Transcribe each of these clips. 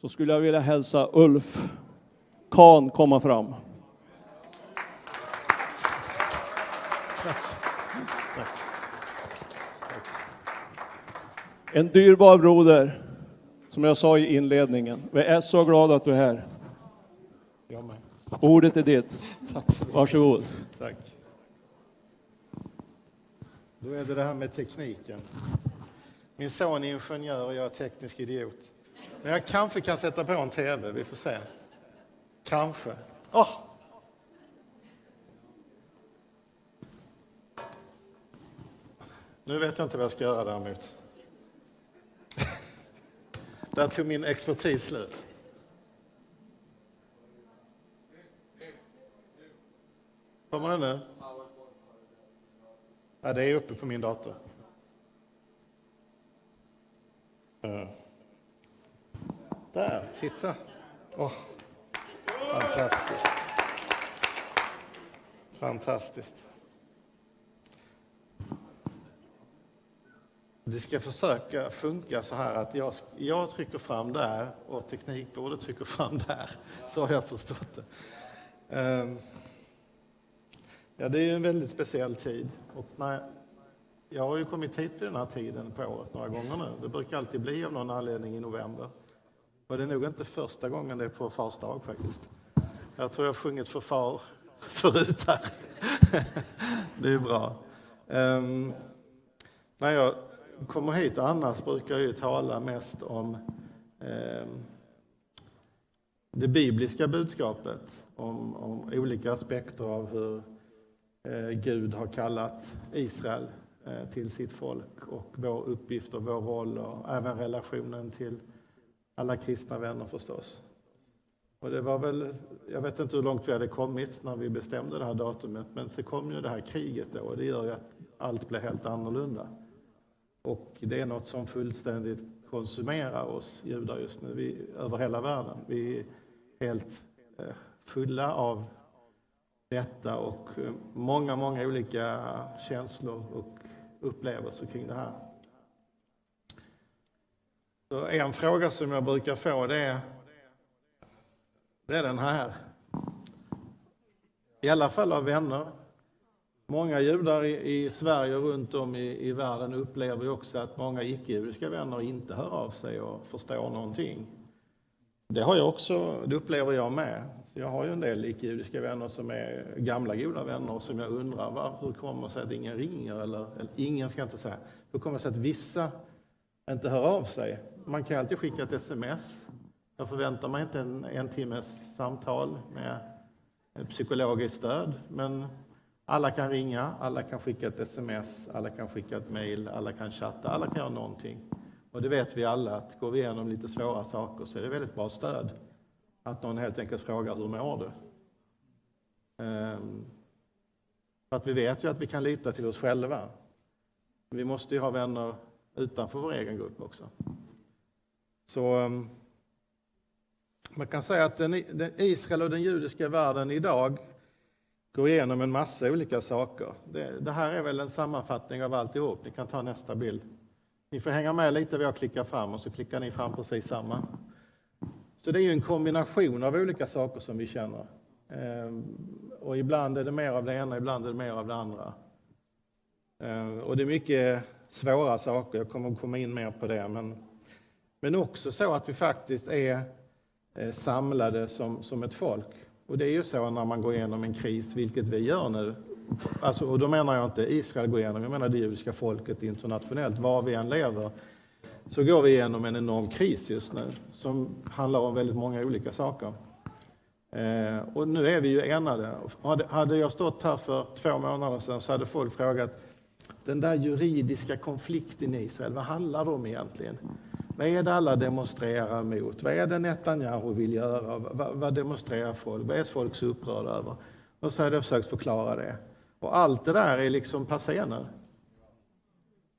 så skulle jag vilja hälsa Ulf Kahn komma fram. En dyrbar broder, som jag sa i inledningen. Vi är så glada att du är här. Jag med. Ordet är ditt. Tack så mycket. Varsågod. Tack. Då är det det här med tekniken. Min son är ingenjör och jag är teknisk idiot. Men jag kanske kan sätta på en TV, vi får se. Kanske. Oh. Nu vet jag inte vad jag ska göra däremot. Där tog min expertis slut. Kommer den nu? Ja, det är uppe på min dator. Uh. Där, titta. Åh, fantastiskt. Fantastiskt. Det ska försöka funka så här att jag, jag trycker fram där och teknikbordet trycker fram där. Så har jag förstått det. Ehm. Ja, det är ju en väldigt speciell tid. Och när, jag har ju kommit hit vid den här tiden på året några gånger nu. Det brukar alltid bli av någon anledning i november. Var det nog inte första gången det är på fars dag faktiskt. Jag tror jag har sjungit för far förut här. det är bra. Um, när jag kommer hit annars brukar jag ju tala mest om um, det bibliska budskapet, om, om olika aspekter av hur Eh, Gud har kallat Israel eh, till sitt folk och vår uppgift och vår roll och även relationen till alla kristna vänner förstås. Och det var väl, jag vet inte hur långt vi hade kommit när vi bestämde det här datumet, men så kom ju det här kriget då och det gör ju att allt blir helt annorlunda. Och det är något som fullständigt konsumerar oss judar just nu vi, över hela världen. Vi är helt eh, fulla av detta och eh, många, många olika känslor och upplevelser kring det här. Så en fråga som jag brukar få det är, det är den här. I alla fall av vänner. Många judar i, i Sverige och runt om i, i världen upplever också att många icke-judiska vänner inte hör av sig och förstår någonting. Det har jag också, det upplever jag med. Jag har ju en del icke-judiska vänner som är gamla goda vänner och som jag undrar var, hur kommer det sig att ingen ringer? Eller, eller ingen ska inte säga. Hur kommer det sig att vissa inte hör av sig? Man kan alltid skicka ett sms. Jag förväntar mig inte en, en timmes samtal med psykologiskt stöd, men alla kan ringa, alla kan skicka ett sms, alla kan skicka ett mejl, alla kan chatta, alla kan göra någonting. Och det vet vi alla, att går vi igenom lite svåra saker så är det väldigt bra stöd. Att någon helt enkelt frågar hur mår du? Ehm, för att vi vet ju att vi kan lita till oss själva. Vi måste ju ha vänner utanför vår egen grupp också. Så ehm, man kan säga att den, den Israel och den judiska världen idag går igenom en massa olika saker. Det, det, här är väl en sammanfattning av alltihop. Ni kan ta nästa bild. Ni får hänga med lite vad jag klickar fram och så klickar ni fram precis samma. Så det är ju en kombination av olika saker som vi känner. Ehm, och ibland är det mer av det ena, ibland är det mer av det andra. Ehm, och det är mycket svåra saker, jag kommer att komma in mer på det. Men, men också så att vi faktiskt är eh, samlade som, som ett folk. Och det är ju så när man går igenom en kris, vilket vi gör nu. Alltså, och då menar jag inte Israel går igenom, jag menar det judiska folket internationellt, var vi än lever så går vi igenom en enorm kris just nu som handlar om väldigt många olika saker. Eh, och nu är vi ju enade. Hade, jag stått här för två månader sedan så hade folk frågat den där juridiska konflikten i Israel, vad handlar det om egentligen? Vad är det alla demonstrerar mot? Vad är det Netanyahu vill göra? Vad, vad demonstrerar folk? Vad är folk så upprörda över? Och så har jag försökt förklara det. Och allt det där är liksom passé nu.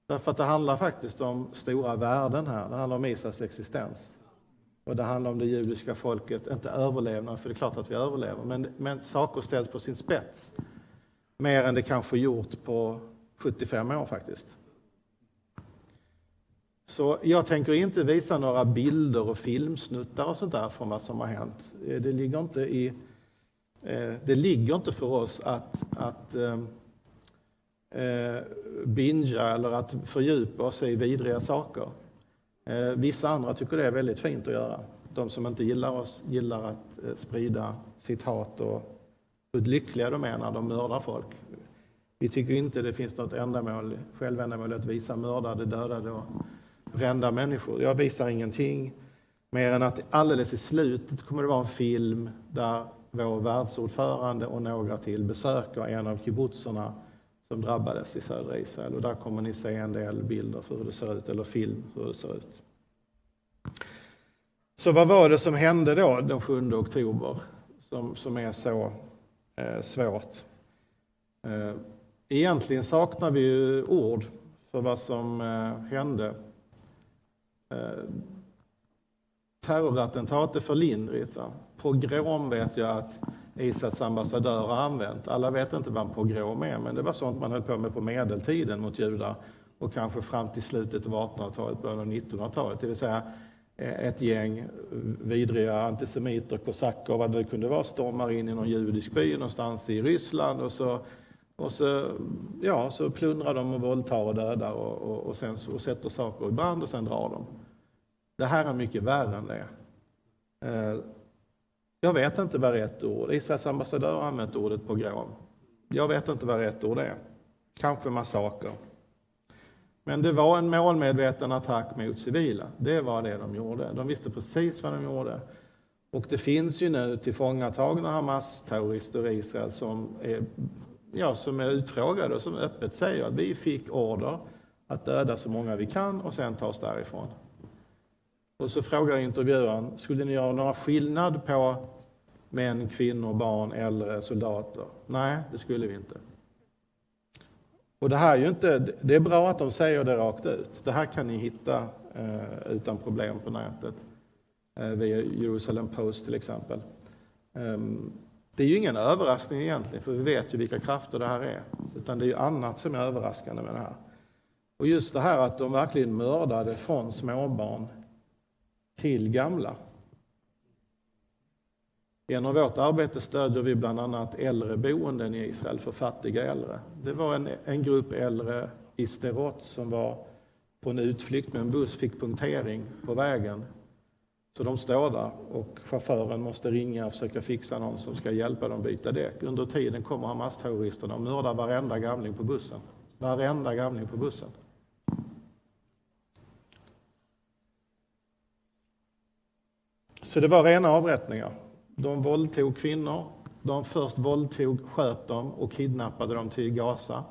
Därför att det handlar faktiskt om stora värden här. Det handlar om Israels existens. Och det handlar om det judiska folket, inte överlevnad, för det är klart att vi överlever, men, men saker ställs på sin spets. Mer än det kanske gjort på 75 år faktiskt. Så jag tänker inte visa några bilder och filmsnuttar och sånt där från vad som har hänt. Eh, det ligger inte, i, eh, det ligger inte för oss att, att ehm, eh, bingea eller att fördjupa oss i vidriga saker. Eh, vissa andra tycker det är väldigt fint att göra. De som inte gillar oss gillar att sprida sitt hat och hur lyckliga de är när de mördar folk. Vi tycker inte det finns något ändamål, självändamål att visa mördade, dödade och brända människor. Jag visar ingenting mer än att alldeles i slutet kommer det vara en film där vår världsordförande och några till besöker en av kibbutzerna som drabbades i södra Israel. Och där kommer ni se en del bilder för hur det ser ut, eller film för hur det ser ut. Så vad var det som hände då den 7 oktober som, som är så eh, svårt? Eh, egentligen saknar vi ju ord för vad som eh, hände eh, terrorattentat är för lindrigt. Pogrom vet jag att Israels ambassadör har använt. Alla vet inte vad en pogrom är, men det var sånt man höll på med på medeltiden mot judar och kanske fram till slutet av 1800-talet, början av 1900-talet. Det vill säga eh, ett gäng vidriga antisemiter, kosacker, och vad det kunde vara, stormar in i någon judisk by någonstans i Ryssland och så, och så, ja, så plundrar de och våldtar och dödar och, och, och, sen, och sätter saker i brand och sen drar de. Det här är mycket värre än det. Eh, jag vet inte vad rätt ord Israels ambassadör har använt ordet pogrom. Jag vet inte vad rätt ord är. Kanske massaker. Men det var en målmedveten attack mot civila. Det var det de gjorde. De visste precis vad de gjorde. Och det finns ju nu tillfångatagna Hamas-terrorister i Israel som är, jag som är utfrågade och som öppet säger att vi fick order att döda så många vi kan och sen ta oss därifrån. Och så frågar intervjuaren, skulle ni göra några skillnad på män, kvinnor, barn, äldre, soldater? Nej, det skulle vi inte. Och det här är ju inte, det är bra att de säger det rakt ut. Det här kan ni hitta eh, utan problem på nätet. Eh, via Jerusalem Post till exempel. Um, det är ju ingen överraskning egentligen, för vi vet ju vilka krafter det här är. Utan det är ju annat som är överraskande med det här. Och just det här att de verkligen mördade från småbarn till gamla. Genom vårt arbete stödjer vi bland annat äldreboenden i Israel för fattiga äldre. Det var en, en grupp äldre i Sterot som var på en utflykt med en buss, fick punktering på vägen. Så de står där och chauffören måste ringa och försöka fixa någon som ska hjälpa dem byta däck. Under tiden kommer Hamas-terroristerna och mördar varenda gamling på bussen. Varenda gamling på bussen. Så det var rena avrättningar. De våldtog kvinnor. De först våldtog, sköt dem och kidnappade dem till Gaza.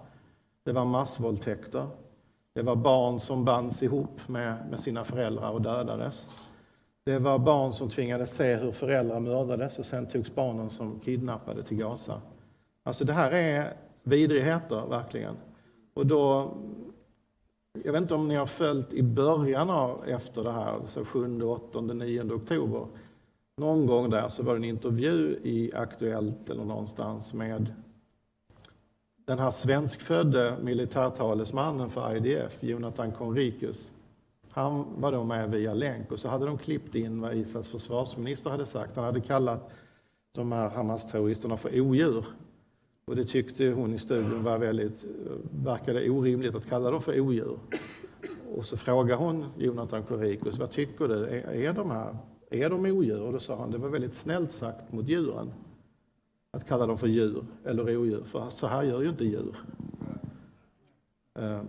Det var massvåldtäkter. Det var barn som bands ihop med, med sina föräldrar och dödades. Det var barn som tvingades se hur föräldrar mördades och sen togs barnen som kidnappade till Gaza. Alltså det här är vidrigheter, verkligen. Och då jag vet inte om ni har följt i början av efter det här, alltså 7, 8, 9 oktober. Någon gång där så var det en intervju i Aktuellt eller någonstans med den här svenskfödde militärtalesmannen för IDF, Jonathan Conricus. Han var då med via länk och så hade de klippt in vad Israels försvarsminister hade sagt. Han hade kallat de här Hamas-terroristerna för odjur. Och det tyckte hon i studion var väldigt, verkade orimligt att kalla dem för odjur. Och så frågade hon Jonathan Korikos, vad tycker du, är, är de här, är de odjur? Och då sa han, det var väldigt snällt sagt mot djuren. Att kalla dem för djur eller odjur, för så här gör ju inte djur. Eh,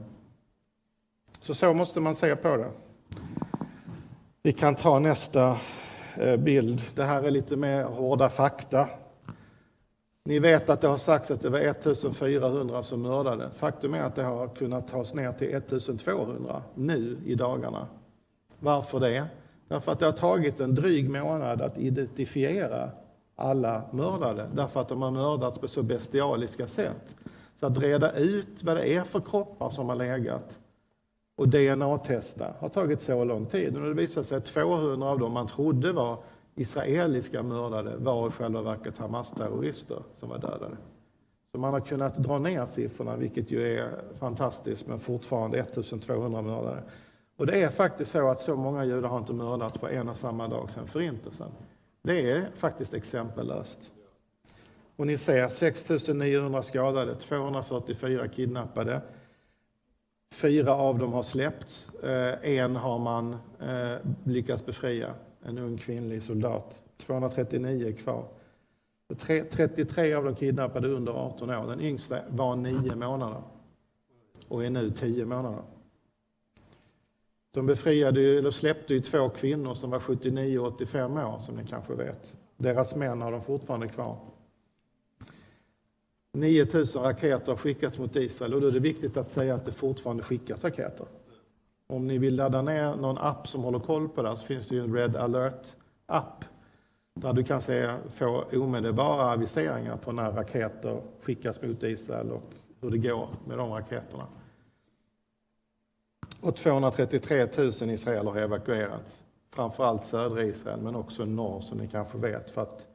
så så måste man se på det. Vi kan ta nästa eh, bild. Det här är lite mer hårda fakta. Ni vet att det har sagts att det var 1400 som mördade. Faktum är att det har kunnat tas ner till 1200 nu i dagarna. Varför det? Därför att det har tagit en dryg månad att identifiera alla mördade, därför att de har mördats på så bestialiska sätt. Så att reda ut vad det är för kroppar som har legat och DNA-testa har tagit så lång tid. Och det visar sig att 200 av dem man trodde var israeliska mördade var i själva verket Hamas-terrorister som var dödade. Så man har kunnat dra ner siffrorna, vilket ju är fantastiskt, men fortfarande 1200 mördade. Och det är faktiskt så att så många judar har inte mördats på en och samma dag sedan Förintelsen. Det är faktiskt exempellöst. Och ni ser 6 900 skadade, 244 kidnappade. Fyra av dem har släppts. Eh, en har man eh, lyckats befria, en ung kvinnlig soldat. 239 är kvar. 33 av de kidnappade under 18 år. Den yngsta var 9 månader och är nu 10 månader. De befriade, eller släppte ju två kvinnor som var 79 och 85 år, som ni kanske vet. Deras män har de fortfarande kvar. 9000 raketer har skickats mot Israel och då är det viktigt att säga att det fortfarande skickas raketer. Om ni vill ladda ner någon app som håller koll på det så finns det ju en Red alert-app där du kan se, få omedelbara aviseringar på när raketer skickas mot Israel och hur det går med de raketerna. Och 233 000 israeler har evakuerats, framförallt södra Israel men också norr som ni kanske vet för att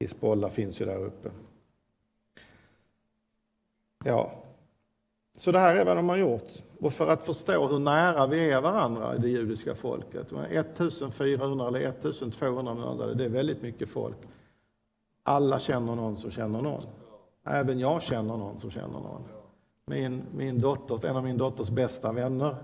Hizbollah finns ju där uppe. Ja, så det här är vad de har gjort. Och för att förstå hur nära vi är varandra i det judiska folket. 1400 eller 1200 mördade, det är väldigt mycket folk. Alla känner någon som känner någon. Även jag känner någon som känner någon. Min, min dotters, en av min dotters bästa vänner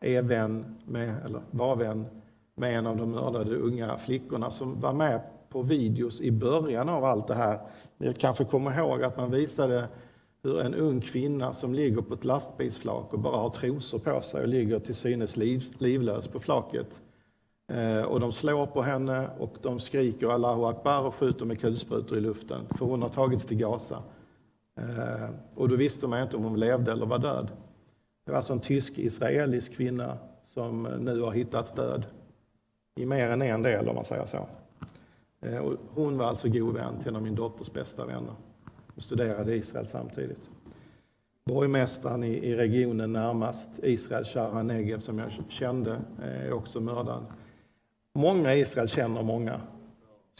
är vän med, eller var vän med en av de mördade unga flickorna som var med på videos i början av allt det här. Ni kanske kommer ihåg att man visade hur en ung kvinna som ligger på ett lastbilsflak och bara har trosor på sig och ligger till synes liv, livlös på flaket. Eh, och de slår på henne och de skriker Allahu Akbar och skjuter med kulsprutor i luften för hon har tagits till Gaza. Eh, och då visste man inte om hon levde eller var död. Det var alltså en tysk-israelisk kvinna som nu har hittats död i mer än en del om man säger så. Eh, och hon var alltså god vän till en av min dotters bästa vänner och studerade Israel samtidigt. Borgmästaren i, regionen närmast Israel, Sharan Negev, som jag kände, eh, är också mördad. Många i Israel känner många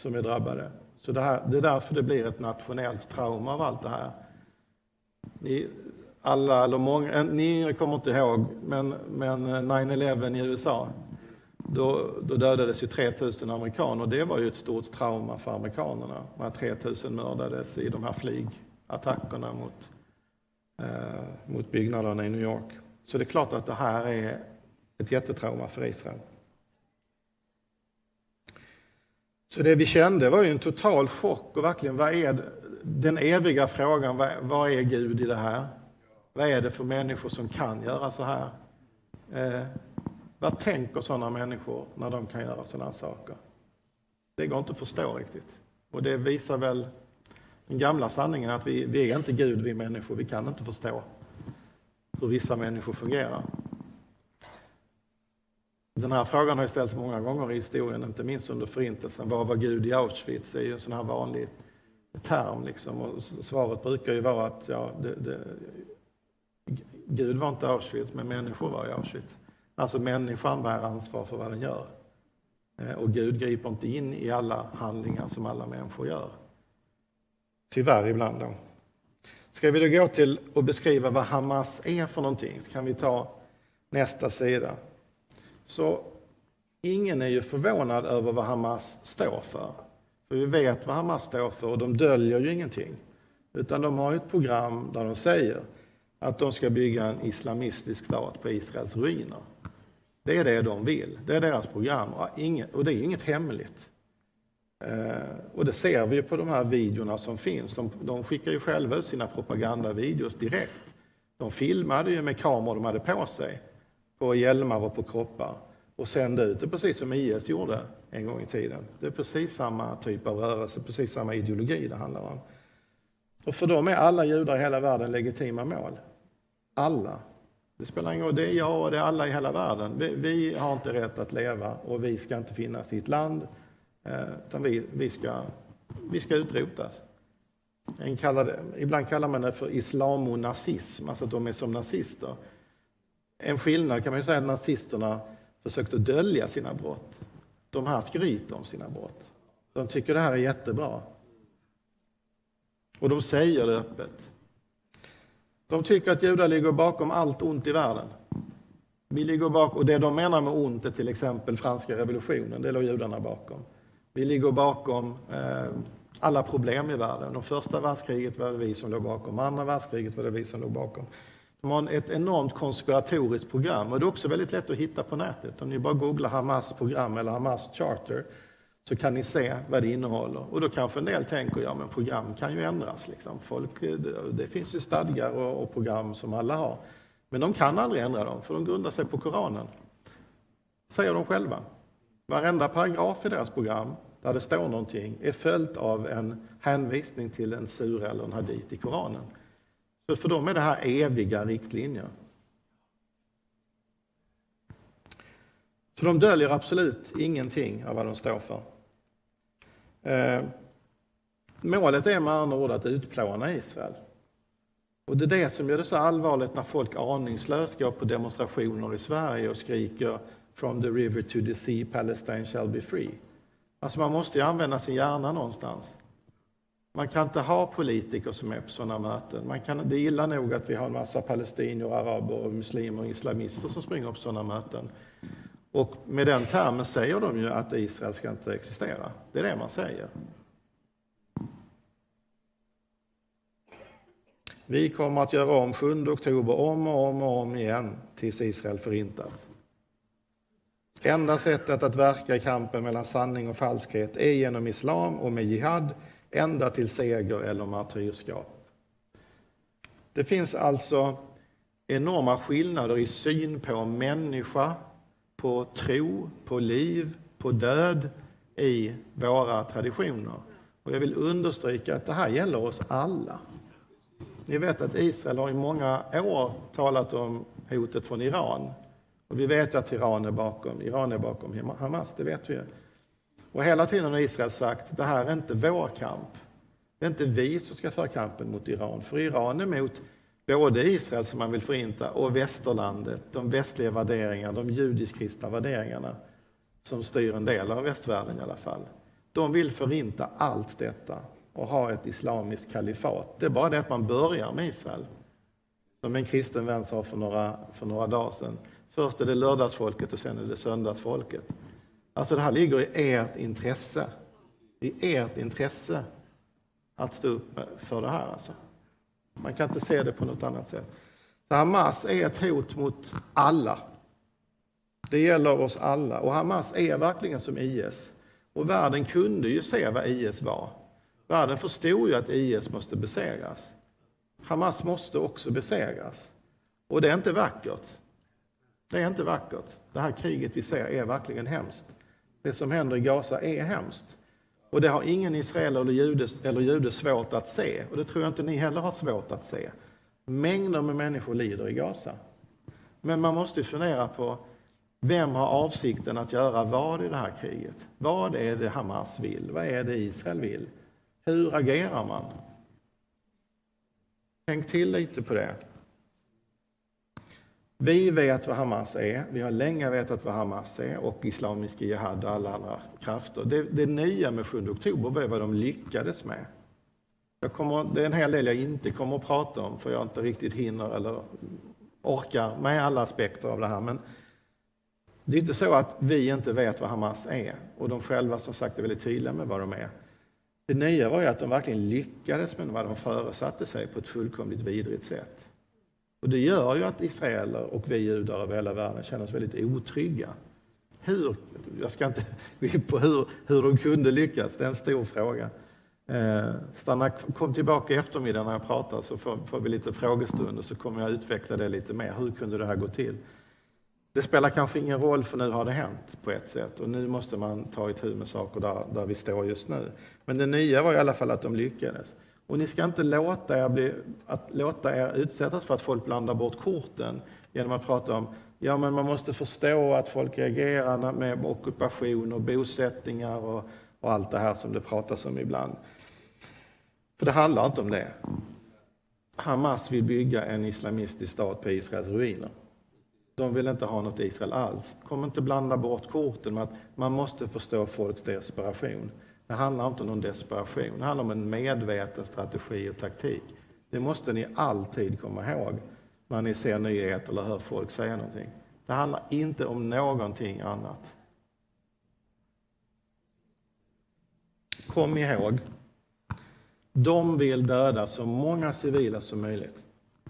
som är drabbade. Så det, här, det är därför det blir ett nationellt trauma av allt det här. Ni, alla, eller många, eh, ni yngre kommer inte ihåg, men, men eh, 9-11 i USA, då, då dödades ju 3000 amerikaner. Det var ju ett stort trauma för amerikanerna. När 3000 mördades i de här flygattackerna mot, eh, mot byggnaderna i New York. Så det är klart att det här är ett jättetrauma för Israel. Så det vi kände var ju en total chock och verkligen vad är den eviga frågan, vad, vad är Gud i det här? Vad är det för människor som kan göra så här? Eh, vad tänker sådana människor när de kan göra sådana saker? Det går inte att förstå riktigt. Och det visar väl den gamla sanningen att vi, vi är inte Gud, vi människor. Vi kan inte förstå hur vissa människor fungerar. Den här frågan har ställts många gånger i historien, inte minst under Förintelsen. Vad var Gud i Auschwitz? Det är ju en sån här vanlig term. Liksom. Och svaret brukar ju vara att ja, det, det, Gud var inte Auschwitz, men människor var i Auschwitz. Alltså människan bär ansvar för vad den gör. Eh, och Gud griper inte in i alla handlingar som alla människor gör. Tyvärr ibland då. Ska vi då gå till och beskriva vad Hamas är för någonting så kan vi ta nästa sida. Så ingen är ju förvånad över vad Hamas står för. För vi vet vad Hamas står för och de döljer ju ingenting. Utan de har ett program där de säger att de ska bygga en islamistisk stat på Israels ruiner. Det är det de vill. Det är deras program och det är inget hemligt. Eh, och det ser vi på de här videorna som finns. De, de skickar ju själva ut sina propagandavideos direkt. De filmade ju med kameror de hade på sig, på hjälmar och på kroppar och sände ut det precis som IS gjorde en gång i tiden. Det är precis samma typ av rörelse, precis samma ideologi det handlar om. Och för dem är alla judar i hela världen legitima mål. Alla. Det spelar ingen roll, det är jag och det är alla i hela världen. Vi, vi har inte rätt att leva och vi ska inte finnas i ett land, eh, utan vi, vi, ska, vi ska utrotas. En ibland kallar man det för islamonazism, alltså att de är som nazister. En skillnad kan man ju säga att nazisterna försökte dölja sina brott. De här skryter om sina brott. De tycker det här är jättebra. Och de säger det öppet. De tycker att judar ligger bakom allt ont i världen. Vi ligger bakom, och det de menar med ont är till exempel franska revolutionen, det låg judarna bakom. Vi ligger bakom eh, alla problem i världen. De första världskriget var det vi som låg bakom, andra världskriget var det vi som låg bakom. De har ett enormt konspiratoriskt program och det är också väldigt lätt att hitta på nätet. Om ni bara googlar Hamas program eller Hamas charter så kan ni se vad det innehåller. Och då kanske en del tänker, ja men program kan ju ändras. Liksom. Folk, eh, det finns ju stadgar och, och program som alla har. Men de kan aldrig ändra dem, för de grundar sig på Koranen. Säger de själva. Varenda paragraf i deras program där det står någonting är följt av en hänvisning till en sura eller en hadit i Koranen. Så för dem är det här eviga riktlinjer. Så de döljer absolut ingenting av vad de står för. Eh, målet är med andra ord att utplåna Israel. Och det är det som gör det så allvarligt när folk aningslöst går på demonstrationer i Sverige och skriker From the river to the sea, Palestine shall be free. Alltså man måste ju använda sin hjärna någonstans. Man kan inte ha politiker som är på sådana möten. Man kan, det är illa nog att vi har en massa palestinier, araber, muslimer och islamister som springer på sådana möten. Och med den termen säger de ju att Israel ska inte existera. Det är det man säger. Vi kommer att göra om 7 oktober om och om och om igen tills Israel förintas. Enda sättet att verka i kampen mellan sanning och falskhet är genom islam och med jihad, ända till seger eller martyrskap. Det finns alltså enorma skillnader i syn på människa, på tro, på liv, på död i våra traditioner. Och jag vill understryka att det här gäller oss alla. Ni vet att Israel har i många år talat om hotet från Iran. Och vi vet att Iran är bakom, Iran är bakom Hamas, det vet vi. Och hela tiden har Israel sagt, det här är inte vår kamp. Det är inte vi som ska föra kampen mot Iran, för Iran är mot både Israel som man vill förinta och västerlandet, de västliga värderingarna, de judisk-kristna värderingarna som styr en del av västvärlden i alla fall. De vill förinta allt detta och ha ett islamiskt kalifat. Det är bara det att man börjar med Israel. Som en kristen vän sa för några, för några dagar sedan. Först är det lördagsfolket och sen är det söndagsfolket. Alltså det här ligger i ert intresse. I ert intresse att stå upp för det här. Alltså. Man kan inte se det på något annat sätt. Hamas är ett hot mot alla. Det gäller oss alla. Och Hamas är verkligen som IS. Och världen kunde ju se vad IS var. Världen förstod ju att IS måste besegras. Hamas måste också besegras. Och det är inte vackert. Det är inte vackert. Det här kriget vi ser är verkligen hemskt. Det som händer i Gaza är hemskt. Och det har ingen israel eller jude, eller jude svårt att se. Och det tror jag inte ni heller har svårt att se. Mängder med människor lider i Gaza. Men man måste fundera på vem har avsikten att göra vad i det här kriget? Vad är det Hamas vill? Vad är det Israel vill? Hur agerar man? Tänk till lite på det. Vi vet vad Hamas är. Vi har länge vetat vad Hamas är och Islamiska Jihad och alla andra krafter. Det, det nya med 7 oktober var vad de lyckades med. Jag kommer, det är en hel del jag inte kommer att prata om för jag inte riktigt hinner eller orkar med alla aspekter av det här. Men det är inte så att vi inte vet vad Hamas är och de själva som sagt är väldigt tydliga med vad de är. Det nya var ju att de verkligen lyckades med vad de föresatte sig på ett fullkomligt vidrigt sätt. Och det gör ju att israeler och vi judar över hela världen känner oss väldigt otrygga. Hur, jag ska inte gå in på hur, hur de kunde lyckas, det är en stor fråga. Eh, stanna, kom tillbaka i eftermiddag när jag pratar så får, får vi lite frågestund och så kommer jag utveckla det lite mer. Hur kunde det här gå till? Det spelar kanske ingen roll för nu har det hänt på ett sätt och nu måste man ta itu med saker där, där vi står just nu. Men det nya var i alla fall att de lyckades. Och ni ska inte låta er, bli, att låta er utsättas för att folk blandar bort korten genom att prata om ja men man måste förstå att folk reagerar med ockupation och bosättningar och, och allt det här som det pratas om ibland. För det handlar inte om det. Hamas vill bygga en islamistisk stat på Israels ruiner. De vill inte ha något Israel alls. Kom inte blanda bort korten med att man måste förstå folks desperation. Det handlar inte om någon desperation, det handlar om en medveten strategi och taktik. Det måste ni alltid komma ihåg när ni ser nyheter eller hör folk säga någonting. Det handlar inte om någonting annat. Kom ihåg, de vill döda så många civila som möjligt.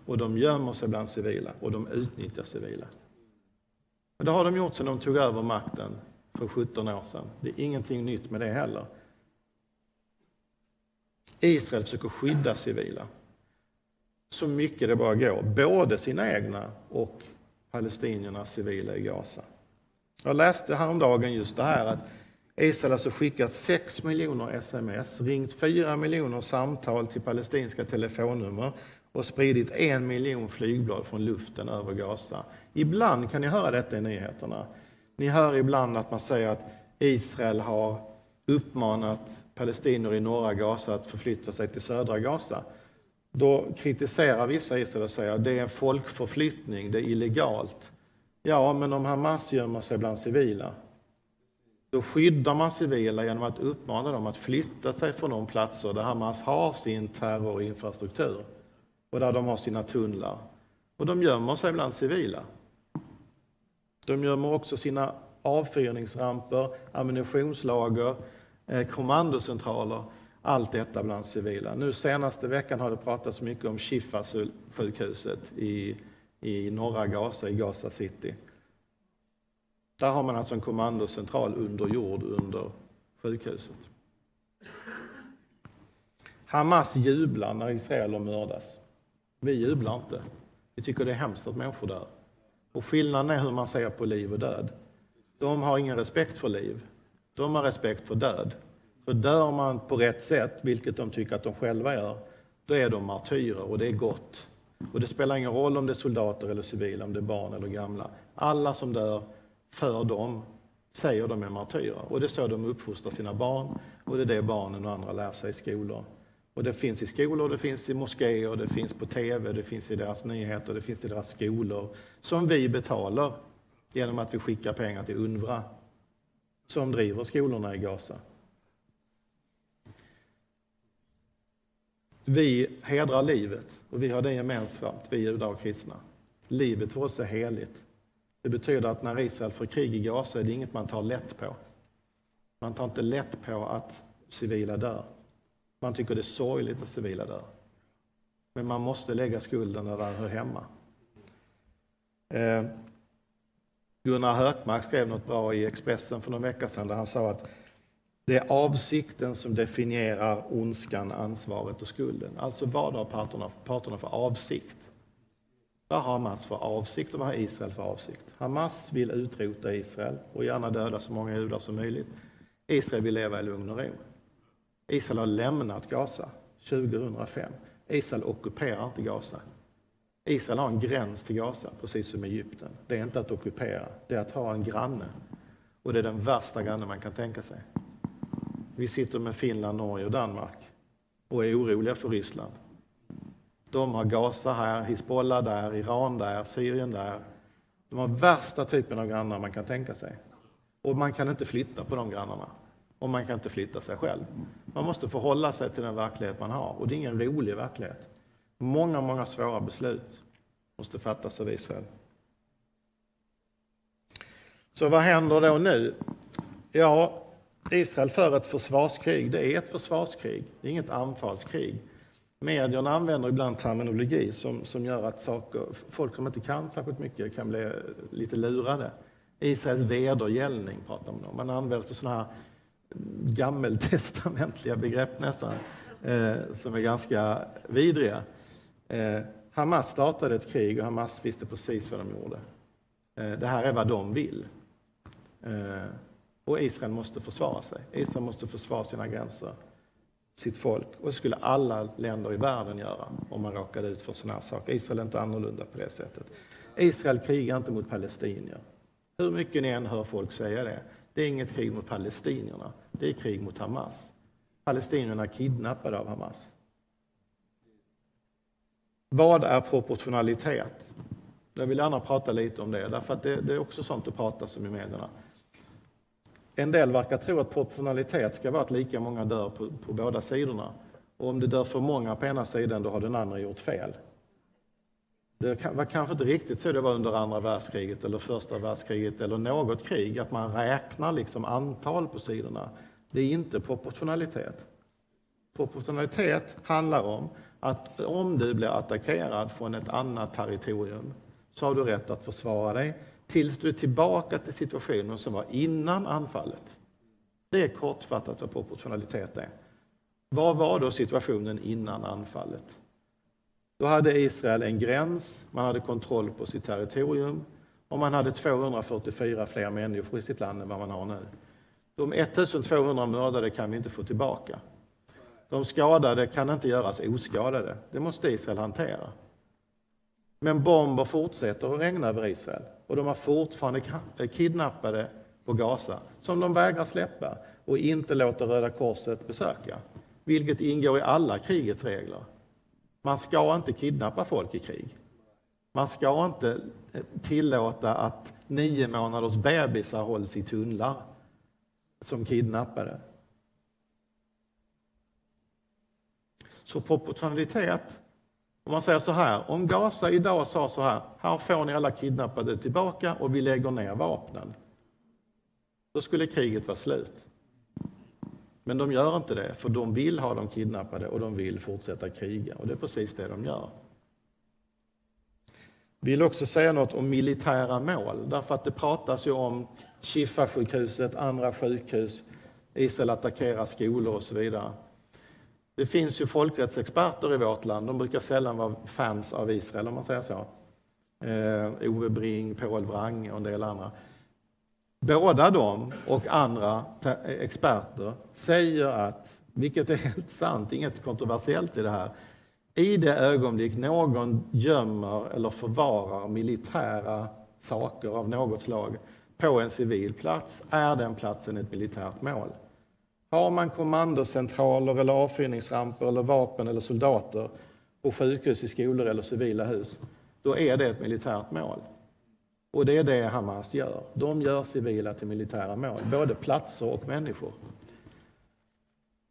Och de gömmer sig bland civila och de utnyttjar civila. Och det har de gjort sedan de tog över makten för 17 år sedan. Det är ingenting nytt med det heller. Israel försöker skydda civila så mycket det bara går, både sina egna och palestiniernas civila i Gaza. Jag läste häromdagen just det här att Israel alltså skickat 6 miljoner sms, ringt 4 miljoner samtal till palestinska telefonnummer och spridit en miljon flygblad från luften över Gaza. Ibland kan ni höra detta i nyheterna. Ni hör ibland att man säger att Israel har uppmanat palestinier i norra Gaza att förflytta sig till södra Gaza. Då kritiserar vissa Israel och säger att det är en folkförflyttning, det är illegalt. Ja, men om Hamas gömmer sig bland civila, då skyddar man civila genom att uppmana dem att flytta sig från de platser där Hamas har sin terrorinfrastruktur och där de har sina tunnlar. Och de gömmer sig bland civila. De gömmer också sina avfyrningsramper, ammunitionslager, Eh, kommandocentraler. Allt detta bland civila. Nu senaste veckan har det pratats mycket om Shifa-sjukhuset i, i norra Gaza, i Gaza City. Där har man alltså en kommandocentral under jord under sjukhuset. Hamas jublar när israeler mördas. Vi jublar inte. Vi tycker det är hemskt att människor dör. Och skillnaden är hur man ser på liv och död. De har ingen respekt för liv. De har respekt för död. För dör man på rätt sätt, vilket de tycker att de själva gör, då är de martyrer och det är gott. Och det spelar ingen roll om det är soldater eller civila, om det är barn eller gamla. Alla som dör för dem säger de är martyrer. Och det är så de uppfostrar sina barn och det är det barnen och andra lär sig i skolor. Och det finns i skolor, det finns i moskéer, det finns på tv, det finns i deras nyheter, det finns i deras skolor. Som vi betalar genom att vi skickar pengar till UNRWA som driver skolorna i Gaza. Vi hedrar livet och vi har det gemensamt, vi judar och kristna. Livet för oss är heligt. Det betyder att när Israel får krig i Gaza är det inget man tar lätt på. Man tar inte lätt på att civila dör. Man tycker det är sorgligt att civila dör. Men man måste lägga skulden där den hör hemma. Eh, Gunnar Hökmark skrev något bra i Expressen för någon vecka sedan där han sa att det är avsikten som definierar ondskan, ansvaret och skulden. Alltså vad har parterna, parterna för avsikt? Vad har Hamas för avsikt och vad har Israel för avsikt? Hamas vill utrota Israel och gärna döda så många judar som möjligt. Israel vill leva i lugn och ro. Israel har lämnat Gaza 2005. Israel ockuperar inte Gaza. Israel har en gräns till Gaza, precis som Egypten. Det är inte att ockupera, det är att ha en granne. Och det är den värsta granne man kan tänka sig. Vi sitter med Finland, Norge och Danmark och är oroliga för Ryssland. De har Gaza här, Hizbollah där, Iran där, Syrien där. De har värsta typen av grannar man kan tänka sig. Och man kan inte flytta på de grannarna. Och man kan inte flytta sig själv. Man måste förhålla sig till den verklighet man har. Och det är ingen rolig verklighet. Många, många svåra beslut måste fattas av Israel. Så vad händer då nu? Ja, Israel för ett försvarskrig. Det är ett försvarskrig, det är inget anfallskrig. Medierna använder ibland terminologi som, som gör att saker, folk som inte kan särskilt mycket kan bli lite lurade. Israels vedergällning pratar man om. Man använder sådana här gammeltestamentliga begrepp nästan, eh, som är ganska vidriga. Eh, Hamas startade ett krig och Hamas visste precis vad de gjorde. Eh, det här är vad de vill. Eh, och Israel måste försvara sig. Israel måste försvara sina gränser, sitt folk. Och det skulle alla länder i världen göra om man råkade ut för sådana här saker. Israel är inte annorlunda på det sättet. Israel krigar inte mot palestinier. Hur mycket ni än hör folk säga det. Det är inget krig mot palestinierna. Det är krig mot Hamas. Palestinierna är kidnappade av Hamas. Vad är proportionalitet? Jag vill gärna prata lite om det, därför att det, det är också sånt det pratas om i medierna. En del verkar tro att proportionalitet ska vara att lika många dör på, på båda sidorna. Och om det dör för många på ena sidan, då har den andra gjort fel. Det var kanske inte riktigt så det var under andra världskriget eller första världskriget eller något krig, att man räknar liksom antal på sidorna. Det är inte proportionalitet. Proportionalitet handlar om att om du blir attackerad från ett annat territorium så har du rätt att försvara dig tills du är tillbaka till situationen som var innan anfallet. Det är kortfattat vad proportionalitet är. Vad var då situationen innan anfallet? Då hade Israel en gräns, man hade kontroll på sitt territorium och man hade 244 fler människor i sitt land än vad man har nu. De 1200 mördade kan vi inte få tillbaka. De skadade kan inte göras oskadade. Det måste Israel hantera. Men bomber fortsätter att regna över Israel och de är fortfarande eh, kidnappade på Gaza som de vägrar släppa och inte låter Röda Korset besöka, vilket ingår i alla krigets regler. Man ska inte kidnappa folk i krig. Man ska inte eh, tillåta att nio månaders bebisar hålls i tunnlar som kidnappade. Så proportionalitet, om man säger så här, om Gaza idag sa så här, här får ni alla kidnappade tillbaka och vi lägger ner vapnen. Då skulle kriget vara slut. Men de gör inte det, för de vill ha dem kidnappade och de vill fortsätta kriga. Och det är precis det de gör. Vill också säga något om militära mål, därför att det pratas ju om Shifa-sjukhuset, andra sjukhus, Israel attackerar skolor och så vidare. Det finns ju folkrättsexperter i vårt land, de brukar sällan vara fans av Israel om man säger så. Eh, Ove Bring, Paul Wrang och en del andra. Båda de och andra experter säger att, vilket är helt sant, inget kontroversiellt i det här, i det ögonblick någon gömmer eller förvarar militära saker av något slag på en civil plats är den platsen ett militärt mål. Har man kommandocentraler eller avfyrningsramper eller vapen eller soldater på sjukhus, i skolor eller civila hus, då är det ett militärt mål. Och det är det Hamas gör. De gör civila till militära mål, både platser och människor.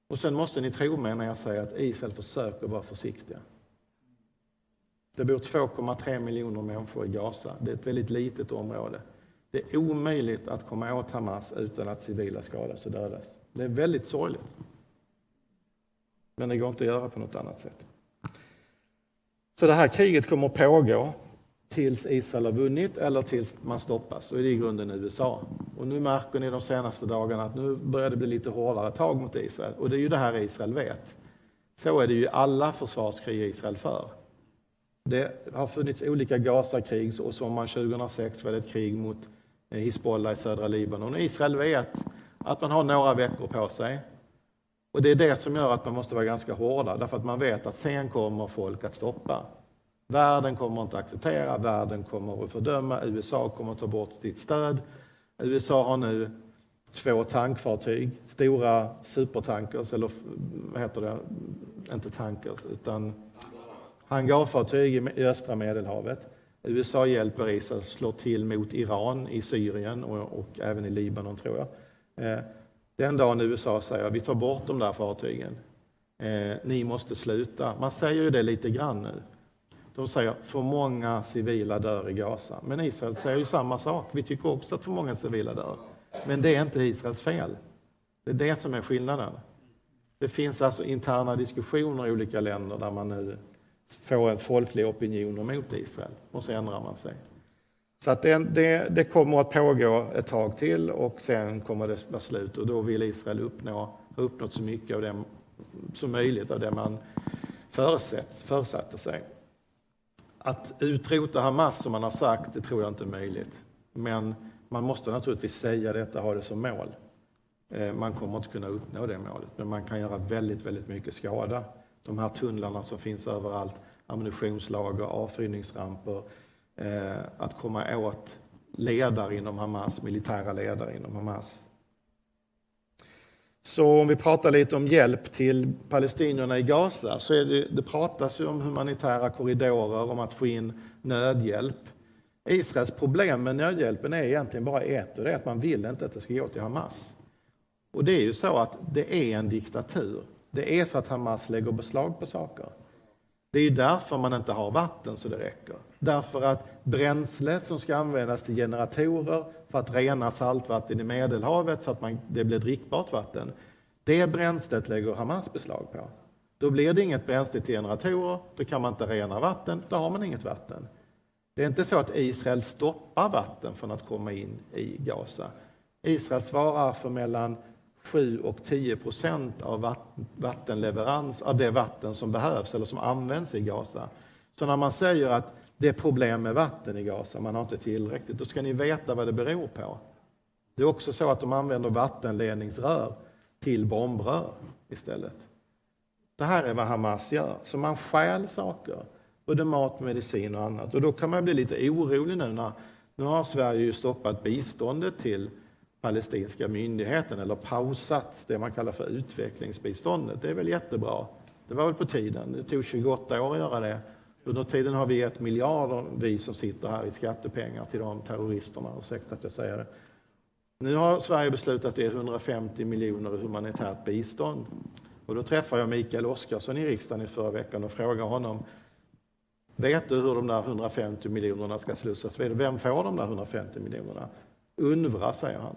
Och sen måste ni tro mig när jag säger att Israel försöker vara försiktiga. Det bor 2,3 miljoner människor i Gaza. Det är ett väldigt litet område. Det är omöjligt att komma åt Hamas utan att civila skadas och dödas. Det är väldigt sorgligt. Men det går inte att göra på något annat sätt. Så det här kriget kommer att pågå tills Israel har vunnit eller tills man stoppas. Och det är i grunden USA. Och nu märker ni de senaste dagarna att nu börjar det bli lite hårdare tag mot Israel. Och det är ju det här Israel vet. Så är det ju alla försvarskrig Israel för. Det har funnits olika Gazakrig och sommaren 2006 var det ett krig mot Hizbollah i södra Libanon. Israel vet att man har några veckor på sig. Och det är det som gör att man måste vara ganska hårda, därför att man vet att sen kommer folk att stoppa. Världen kommer inte att acceptera, världen kommer att fördöma, USA kommer att ta bort sitt stöd. USA har nu två tankfartyg, stora supertankers, eller vad heter det, inte tankers, utan hangarfartyg i östra Medelhavet. USA hjälper Israel slår slå till mot Iran i Syrien och, och även i Libanon, tror jag. Eh, den dagen USA säger att vi tar bort de där fartygen, eh, ni måste sluta. Man säger ju det lite grann nu. De säger för många civila dör i Gaza. Men Israel säger ju samma sak. Vi tycker också att för många civila dör. Men det är inte Israels fel. Det är det som är skillnaden. Det finns alltså interna diskussioner i olika länder där man nu får en folklig opinion mot Israel och så ändrar man sig. Så att det, det, det, kommer att pågå ett tag till och sen kommer det vara slut och då vill Israel uppnå, ha uppnått så mycket av det som möjligt av det man förutsatte sig. Att utrota Hamas som man har sagt, det tror jag inte är möjligt. Men man måste naturligtvis säga detta, ha det som mål. Eh, man kommer inte kunna uppnå det målet, men man kan göra väldigt, väldigt mycket skada. De här tunnlarna som finns överallt, ammunitionslager, avfyrningsramper, Eh, att komma åt ledare inom Hamas, militära ledare inom Hamas. Så om vi pratar lite om hjälp till palestinierna i Gaza så är det, det pratas ju om humanitära korridorer, om att få in nödhjälp. Israels problem med nödhjälpen är egentligen bara ett och det är att man vill inte att det ska gå till Hamas. Och det är ju så att det är en diktatur. Det är så att Hamas lägger beslag på saker. Det är därför man inte har vatten så det räcker. Därför att bränsle som ska användas till generatorer för att rena saltvatten i Medelhavet så att man, det blir drickbart vatten, det bränslet lägger Hamas beslag på. Då blir det inget bränsle till generatorer, då kan man inte rena vatten, då har man inget vatten. Det är inte så att Israel stoppar vatten från att komma in i Gaza. Israel svarar för mellan 7 och 10 procent av vattenleverans av det vatten som behövs eller som används i Gaza. Så när man säger att det är problem med vatten i Gaza, man har inte tillräckligt, då ska ni veta vad det beror på. Det är också så att de använder vattenledningsrör till bombrör istället. Det här är vad Hamas gör, så man stjäl saker, både mat, medicin och annat. Och då kan man bli lite orolig nu när nu har Sverige ju stoppat biståndet till palestinska myndigheten eller pausat det man kallar för utvecklingsbiståndet. Det är väl jättebra. Det var väl på tiden. Det tog 28 år att göra det. Under tiden har vi gett miljarder, vi som sitter här, i skattepengar till de terroristerna. Ursäkta att jag säger det. Nu har Sverige beslutat att det är 150 miljoner i humanitärt bistånd. Och då träffade jag Mikael Oscarsson i riksdagen i förra veckan och frågade honom Vet du hur de där 150 miljonerna ska slussas vidare? Vem får de där 150 miljonerna? UNRWA, säger han.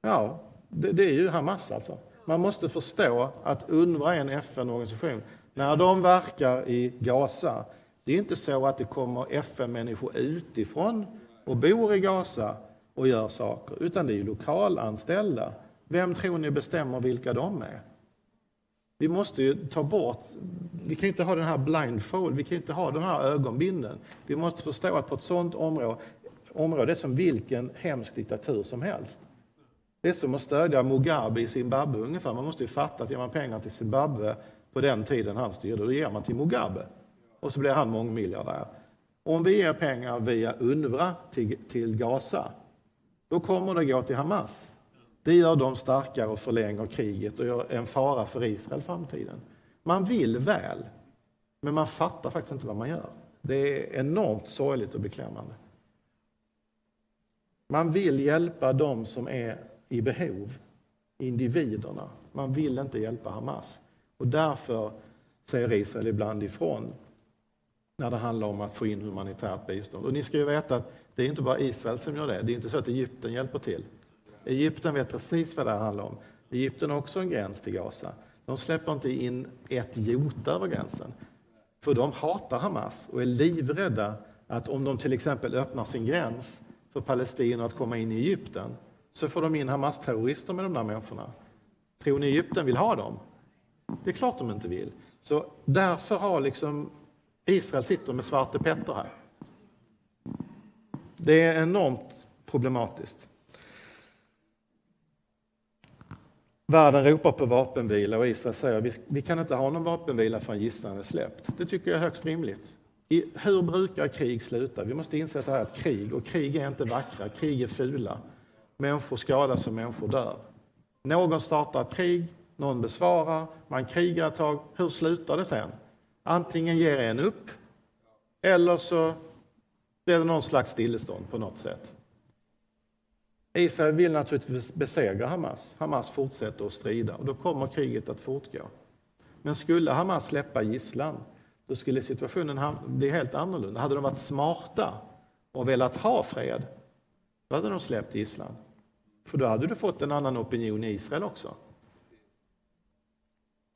Ja, det, det är ju Hamas alltså. Man måste förstå att UNRWA är en FN-organisation. När de verkar i Gaza, det är inte så att det kommer FN-människor utifrån och bor i Gaza och gör saker, utan det är lokalanställda. Vem tror ni bestämmer vilka de är? Vi måste ju ta bort, vi kan inte ha den här blindfold, vi kan inte ha den här ögonbinden. Vi måste förstå att på ett sådant område, område är som vilken hemsk diktatur som helst. Det är som att stödja Mugabe i Zimbabwe ungefär. Man måste ju fatta att ger man pengar till Zimbabwe på den tiden han styrde, då ger man till Mugabe. Och så blir han mångmiljardär. Om vi ger pengar via UNRWA till, till Gaza, då kommer det gå till Hamas. Det gör dem starkare och förlänger kriget och gör en fara för Israel framtiden. Man vill väl, men man fattar faktiskt inte vad man gör. Det är enormt sorgligt och beklämmande. Man vill hjälpa dem som är i behov, individerna. Man vill inte hjälpa Hamas. Och därför säger Israel ibland ifrån när det handlar om att få in humanitärt bistånd. Och ni ska ju veta att det är inte bara Israel som gör det. Det är inte så att Egypten hjälper till. Egypten vet precis vad det handlar om. Egypten har också en gräns till Gaza. De släpper inte in ett jota över gränsen. För de hatar Hamas och är livrädda att om de till exempel öppnar sin gräns för palestinier att komma in i Egypten så får de in Hamas-terrorister med de där människorna. Tror ni Egypten vill ha dem? Det är klart de inte vill. Så därför har liksom Israel sitter med Svarte Petter här. Det är enormt problematiskt. Världen ropar på vapenvila och Israel säger vi, vi kan inte ha någon vapenvila förrän gisslan är släppt. Det tycker jag är högst rimligt. I, hur brukar krig sluta? Vi måste inse att det här är ett krig och krig är inte vackra, krig är fula. Människor skadas och människor dör. Någon startar ett krig, någon besvarar, man krigar ett tag. Hur slutar det sen? Antingen ger en upp eller så blir det någon slags stillestånd på något sätt. Israel vill naturligtvis besegra Hamas. Hamas fortsätter att strida och då kommer kriget att fortgå. Men skulle Hamas släppa gisslan, då skulle situationen bli helt annorlunda. Hade de varit smarta och velat ha fred, då hade de släppt gisslan. För då hade du fått en annan opinion i Israel också.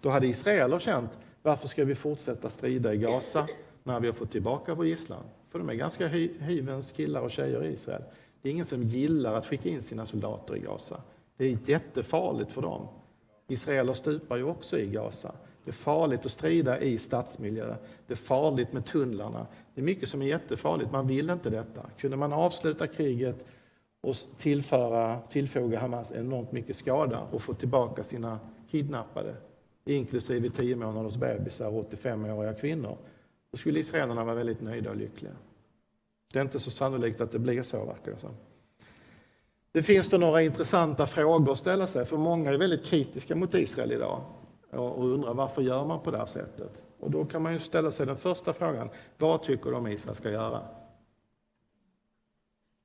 Då hade israeler känt, varför ska vi fortsätta strida i Gaza när vi har fått tillbaka vår gisslan? För de är ganska hyvens killar och tjejer i Israel. Det är ingen som gillar att skicka in sina soldater i Gaza. Det är jättefarligt för dem. Israeler stupar ju också i Gaza. Det är farligt att strida i stadsmiljö. Det är farligt med tunnlarna. Det är mycket som är jättefarligt. Man vill inte detta. Kunde man avsluta kriget och tillföra, tillfoga Hamas enormt mycket skada och få tillbaka sina kidnappade, inklusive 10 månaders bebisar och 85-åriga kvinnor, då skulle israelerna vara väldigt nöjda och lyckliga. Det är inte så sannolikt att det blir så, verkar det som. Det finns då några intressanta frågor att ställa sig, för många är väldigt kritiska mot Israel idag och undrar varför gör man på det här sättet? Och då kan man ju ställa sig den första frågan, vad tycker de Israel ska göra?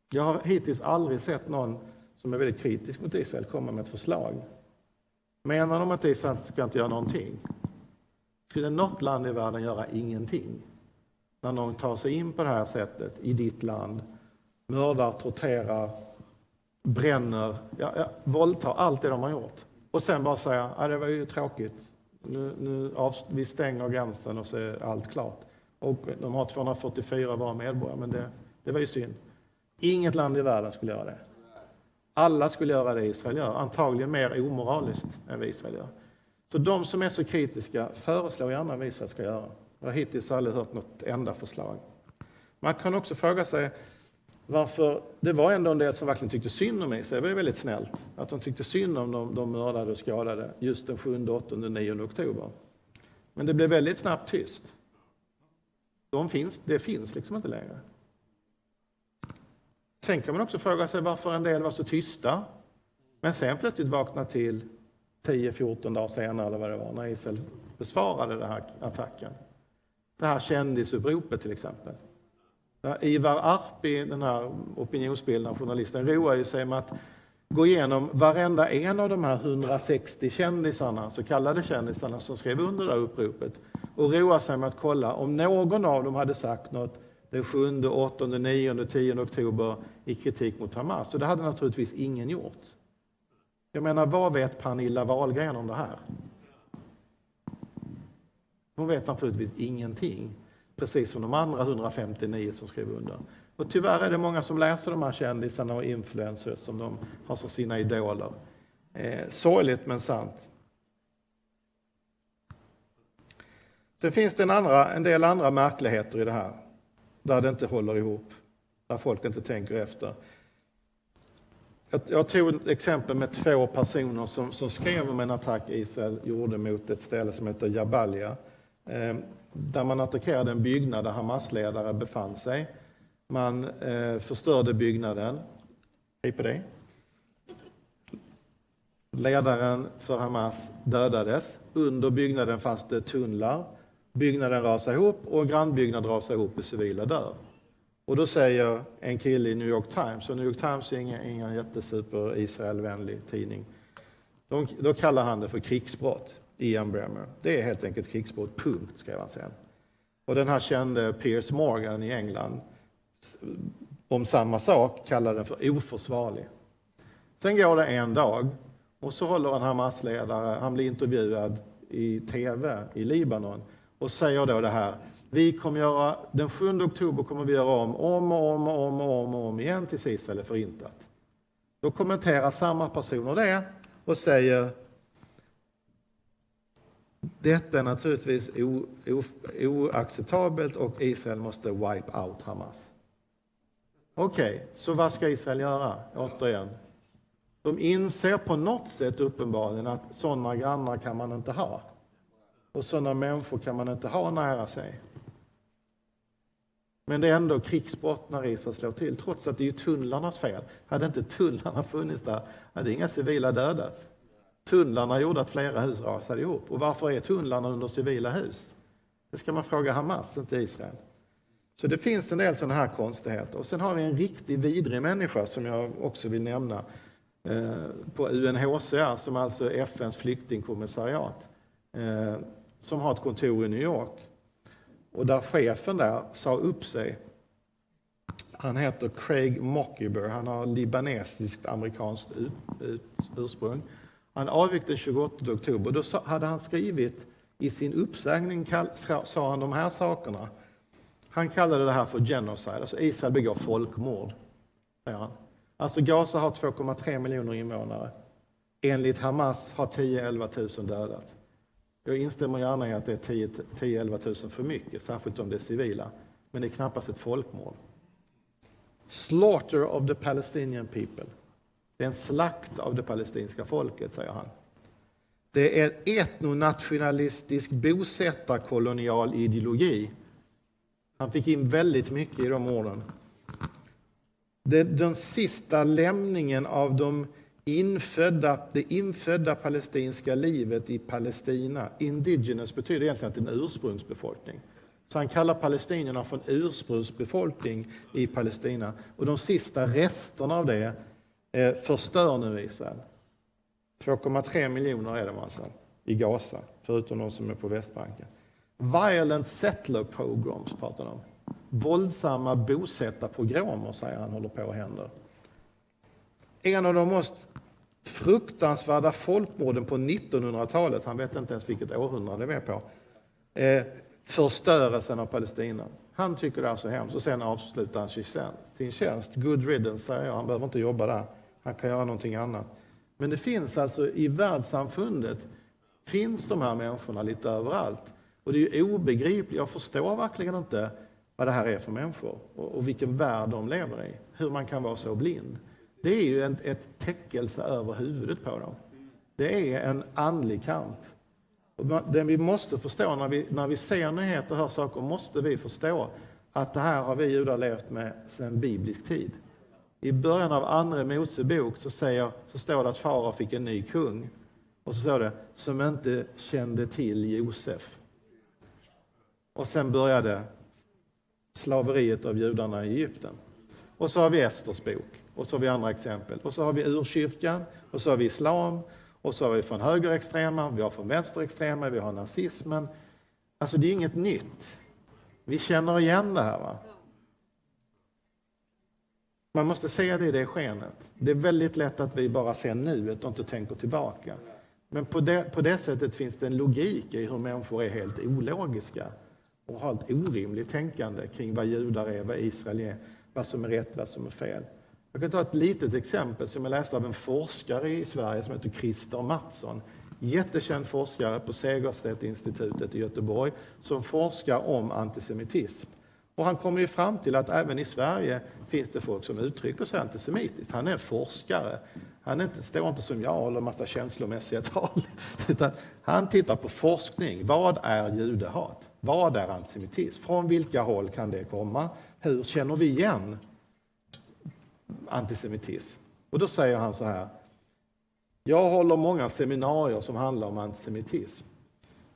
Jag har hittills aldrig sett någon som är väldigt kritisk mot Israel komma med ett förslag. Menar de att Israel ska inte göra någonting? Skulle något land i världen göra ingenting när någon tar sig in på det här sättet i ditt land, mördar, torterar, bränner, ja, ja, våldtar, allt det de har gjort. Och sen bara säga, ja, det var ju tråkigt, nu, nu vi stänger gränsen och så är allt klart. Och de har 244 var medborgare, men det, det var ju synd. Inget land i världen skulle göra det. Alla skulle göra det Israel gör, antagligen mer omoraliskt än vad Israel gör. Så de som är så kritiska, föreslår gärna vad Israel ska göra. Jag har hittills aldrig hört något enda förslag. Man kan också fråga sig varför, det var ändå en del som verkligen tyckte synd om Israel, det var ju väldigt snällt, att de tyckte synd om de, de mördade och skadade just den 7, 8, 9 oktober. Men det blev väldigt snabbt tyst. De finns, det finns liksom inte längre. Sen kan man också fråga sig varför en del var så tysta, men sen plötsligt vaknade till 10-14 dagar senare, eller vad det var, när Israel besvarade den här attacken. Det här kändisuppropet till exempel. Ivar Arpi, den här opinionsbildaren, journalisten, roar sig med att gå igenom varenda en av de här 160 kändisarna, så kallade kändisarna, som skrev under det här uppropet och roa sig med att kolla om någon av dem hade sagt något den 7, 8, 9, 10 oktober i kritik mot Hamas. Och det hade naturligtvis ingen gjort. Jag menar, vad vet Pernilla Wahlgren om det här? Hon vet naturligtvis ingenting, precis som de andra 159 som skrev under. Och tyvärr är det många som läser de här kändisarna och influencers som de har som sina idoler. Eh, sorgligt men sant. Sen finns det en, andra, en del andra märkligheter i det här, där det inte håller ihop, där folk inte tänker efter. Jag, jag tog ett exempel med två personer som, som skrev om en attack Israel gjorde mot ett ställe som heter Jabalia, eh, där man attackerade en byggnad där Hamas-ledare befann sig. Man eh, förstörde byggnaden. Hej på dig. Ledaren för Hamas dödades. Under byggnaden fanns det tunnlar. Byggnaden rasar ihop och grannbyggnad rasar ihop och civila dör. Och då säger en kille i New York Times, och New York Times är ingen, ingen jättesuper Israelvänlig tidning, de, då kallar han det för krigsbrott, Ian Bremmer. Det är helt enkelt krigsbrott, punkt, skrev han sen. Och den här kände Piers Morgan i England om samma sak kallar den för oförsvarlig. Sen går det en dag och så håller en Hamas-ledare, han blir intervjuad i tv i Libanon och säger då det här. Vi kommer göra, den 7 oktober kommer vi göra om, om och om och om och om, och om igen tills Israel är förintat. Då kommenterar samma personer det och säger detta är naturligtvis o, o, oacceptabelt och Israel måste wipe out Hamas. Okej, okay, så vad ska Israel göra? Återigen. De inser på något sätt uppenbarligen att sådana grannar kan man inte ha. Och sådana människor kan man inte ha nära sig. Men det är ändå krigsbrott när Israel slår till, trots att det är tunnlarnas fel. Hade inte tunnlarna funnits där hade inga civila dödats. Tunnlarna gjorde att flera hus rasade ihop. Och varför är tunnlarna under civila hus? Det ska man fråga Hamas, inte Israel. Så det finns en del sådana här konstigheter. Och sen har vi en riktigt vidrig människa som jag också vill nämna eh, på UNHCR, som alltså är FNs flyktingkommissariat, eh, som har ett kontor i New York. Och där chefen där sa upp sig. Han heter Craig Mockiber, han har libanesiskt amerikanskt ursprung. Han avgick den 28 oktober. Då hade han skrivit i sin uppsägning, sa han de här sakerna. Han kallade det här för genocide, alltså Israel begår folkmord. Säger han. Alltså Gaza har 2,3 miljoner invånare. Enligt Hamas har 10-11 000 dödat. Jag instämmer gärna i att det är 10-11 000 för mycket, särskilt om det är civila. Men det är knappast ett folkmord. Slaughter of the Palestinian people. Det är en slakt av det palestinska folket, säger han. Det är etnonationalistisk bosättarkolonial ideologi han fick in väldigt mycket i de orden. Det, den sista lämningen av de infödda, det infödda palestinska livet i Palestina. Indigenous betyder egentligen att det är en ursprungsbefolkning. Så han kallar palestinierna för en ursprungsbefolkning i Palestina. Och de sista resterna av det eh, förstör nu Israel. 2,3 miljoner är de alltså. i Gaza, förutom de som är på Västbanken. Violent settler programs pratar de om. Våldsamma bosättarpogromer, säger han, håller på och händer. En av de mest fruktansvärda folkmorden på 1900-talet, han vet inte ens vilket århundrade vi är på, eh, förstörelsen av Palestina. Han tycker det är så hemskt och sen avslutar han sin tjänst. Good riddance, säger jag. Han behöver inte jobba där. Han kan göra någonting annat. Men det finns alltså i världssamfundet finns de här människorna lite överallt. Och det är obegripligt. Jag förstår verkligen inte vad det här är för människor och, och vilken värld de lever i. Hur man kan vara så blind. Det är ju en, ett täckelse över huvudet på dem. Det är en andlig kamp. Den vi måste förstå när vi, när vi ser nyheter och hör saker, måste vi förstå att det här har vi judar levt med sedan biblisk tid. I början av Andra Mosebok så, säger, så står det att farao fick en ny kung. Och så står det, som inte kände till Josef. Och sen började slaveriet av judarna i Egypten. Och så har vi Esters bok, och så har vi andra exempel. Och så har vi urkyrkan, och så har vi islam, och så har vi från högerextrema, vi har från vänsterextrema, vi har nazismen. Alltså det är inget nytt. Vi känner igen det här. Va? Man måste se det i det skenet. Det är väldigt lätt att vi bara ser nuet och inte tänker tillbaka. Men på det, på det sättet finns det en logik i hur människor är helt ologiska och har ett orimligt tänkande kring vad judar är, vad Israel är, vad som är rätt, vad som är fel. Jag kan ta ett litet exempel som jag läste av en forskare i Sverige som heter Christer Mattsson. Jättekänd forskare på Segerstedt-institutet i Göteborg som forskar om antisemitism. Och han kommer ju fram till att även i Sverige finns det folk som uttrycker sig antisemitiskt. Han är en forskare. Han inte, står inte som jag och håller en massa känslomässiga tal. Utan han tittar på forskning. Vad är judehat? Vad är antisemitism? Från vilka håll kan det komma? Hur känner vi igen antisemitism? Och då säger han så här. Jag håller många seminarier som handlar om antisemitism.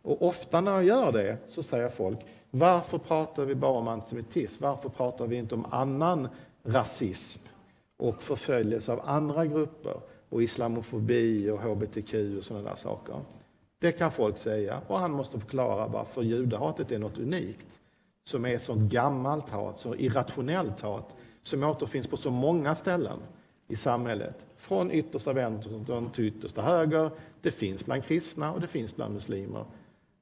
Och ofta när jag gör det så säger folk, varför pratar vi bara om antisemitism? Varför pratar vi inte om annan rasism och förföljelse av andra grupper och islamofobi och hbtq och sådana där saker? Det kan folk säga och han måste förklara varför judehatet är något unikt som är ett sånt gammalt hat, så irrationellt hat som återfinns på så många ställen i samhället. Från yttersta vänster till yttersta höger. Det finns bland kristna och det finns bland muslimer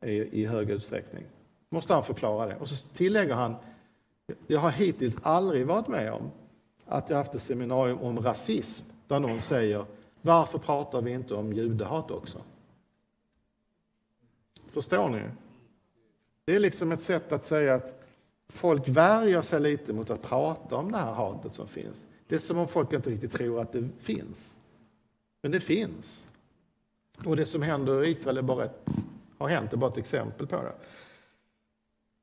i, i hög utsträckning. Måste han förklara det. Och så tillägger han, jag har hittills aldrig varit med om att jag haft ett seminarium om rasism där någon säger, varför pratar vi inte om judehat också? Förstår ni? Det är liksom ett sätt att säga att folk värjer sig lite mot att prata om det här hatet som finns. Det är som om folk inte riktigt tror att det finns. Men det finns. Och det som händer i Israel är bara ett, har hänt, är bara ett exempel på det.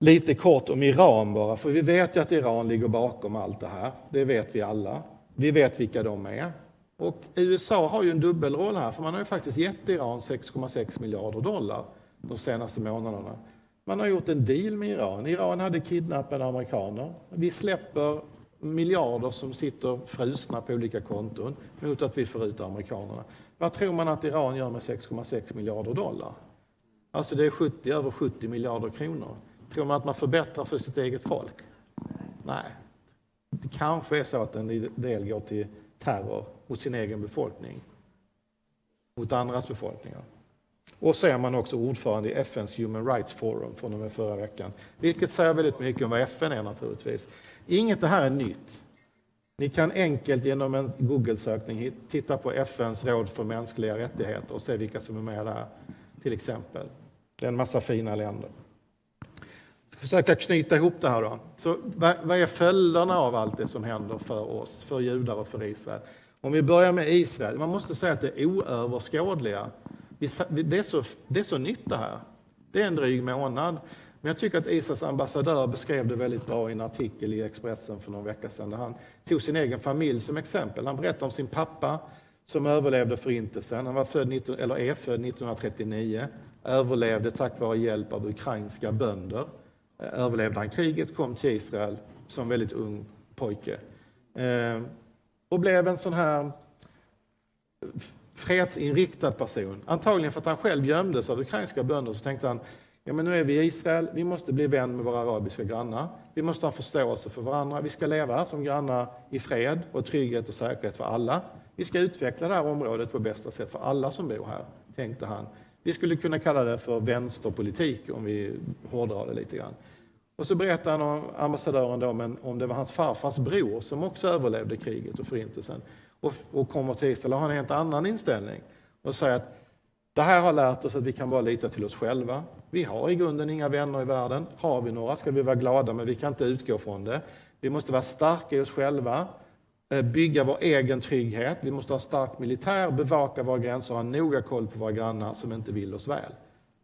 Lite kort om Iran bara, för vi vet ju att Iran ligger bakom allt det här. Det vet vi alla. Vi vet vilka de är. Och USA har ju en dubbelroll här, för man har ju faktiskt gett Iran 6,6 miljarder dollar de senaste månaderna. Man har gjort en deal med Iran. Iran hade kidnappade amerikaner. Vi släpper miljarder som sitter frusna på olika konton mot att vi får ut amerikanerna. Vad tror man att Iran gör med 6,6 miljarder dollar? Alltså det är 70, över 70 miljarder kronor. Tror man att man förbättrar för sitt eget folk? Nej. Det kanske är så att en del går till terror mot sin egen befolkning, mot andras befolkningar. Och så är man också ordförande i FNs Human Rights Forum från och med förra veckan, vilket säger väldigt mycket om vad FN är naturligtvis. Inget det här är nytt. Ni kan enkelt genom en Google-sökning titta på FNs råd för mänskliga rättigheter och se vilka som är med där, till exempel. Det är en massa fina länder. Jag ska försöka knyta ihop det här då. Så vad är följderna av allt det som händer för oss, för judar och för Israel? Om vi börjar med Israel, man måste säga att det är oöverskådliga det är, så, det är så nytt det här. Det är en dryg månad. Men jag tycker att Israels ambassadör beskrev det väldigt bra i en artikel i Expressen för någon vecka sedan. Där han tog sin egen familj som exempel. Han berättade om sin pappa som överlevde förintelsen. Han var född, eller är född 1939. Överlevde tack vare hjälp av ukrainska bönder. Eh, överlevde han kriget, kom till Israel som väldigt ung pojke. Eh, och blev en sån här fredsinriktad person. Antagligen för att han själv gömdes av ukrainska bönder så tänkte han Ja, men nu är vi i Israel, vi måste bli vän med våra arabiska grannar. Vi måste ha förståelse för varandra. Vi ska leva som grannar i fred och trygghet och säkerhet för alla. Vi ska utveckla det här området på bästa sätt för alla som bor här, tänkte han. Vi skulle kunna kalla det för vänsterpolitik om vi hårdrar det lite grann. Och så berättar han om ambassadören då, men om det var hans farfars bror som också överlevde kriget och förintelsen och, och kommer till Israel och har en helt annan inställning och säger att det här har lärt oss att vi kan bara lita till oss själva. Vi har i grunden inga vänner i världen. Har vi några ska vi vara glada, men vi kan inte utgå från det. Vi måste vara starka i oss själva, eh, bygga vår egen trygghet. Vi måste ha stark militär, bevaka våra gränser och ha noga koll på våra grannar som inte vill oss väl.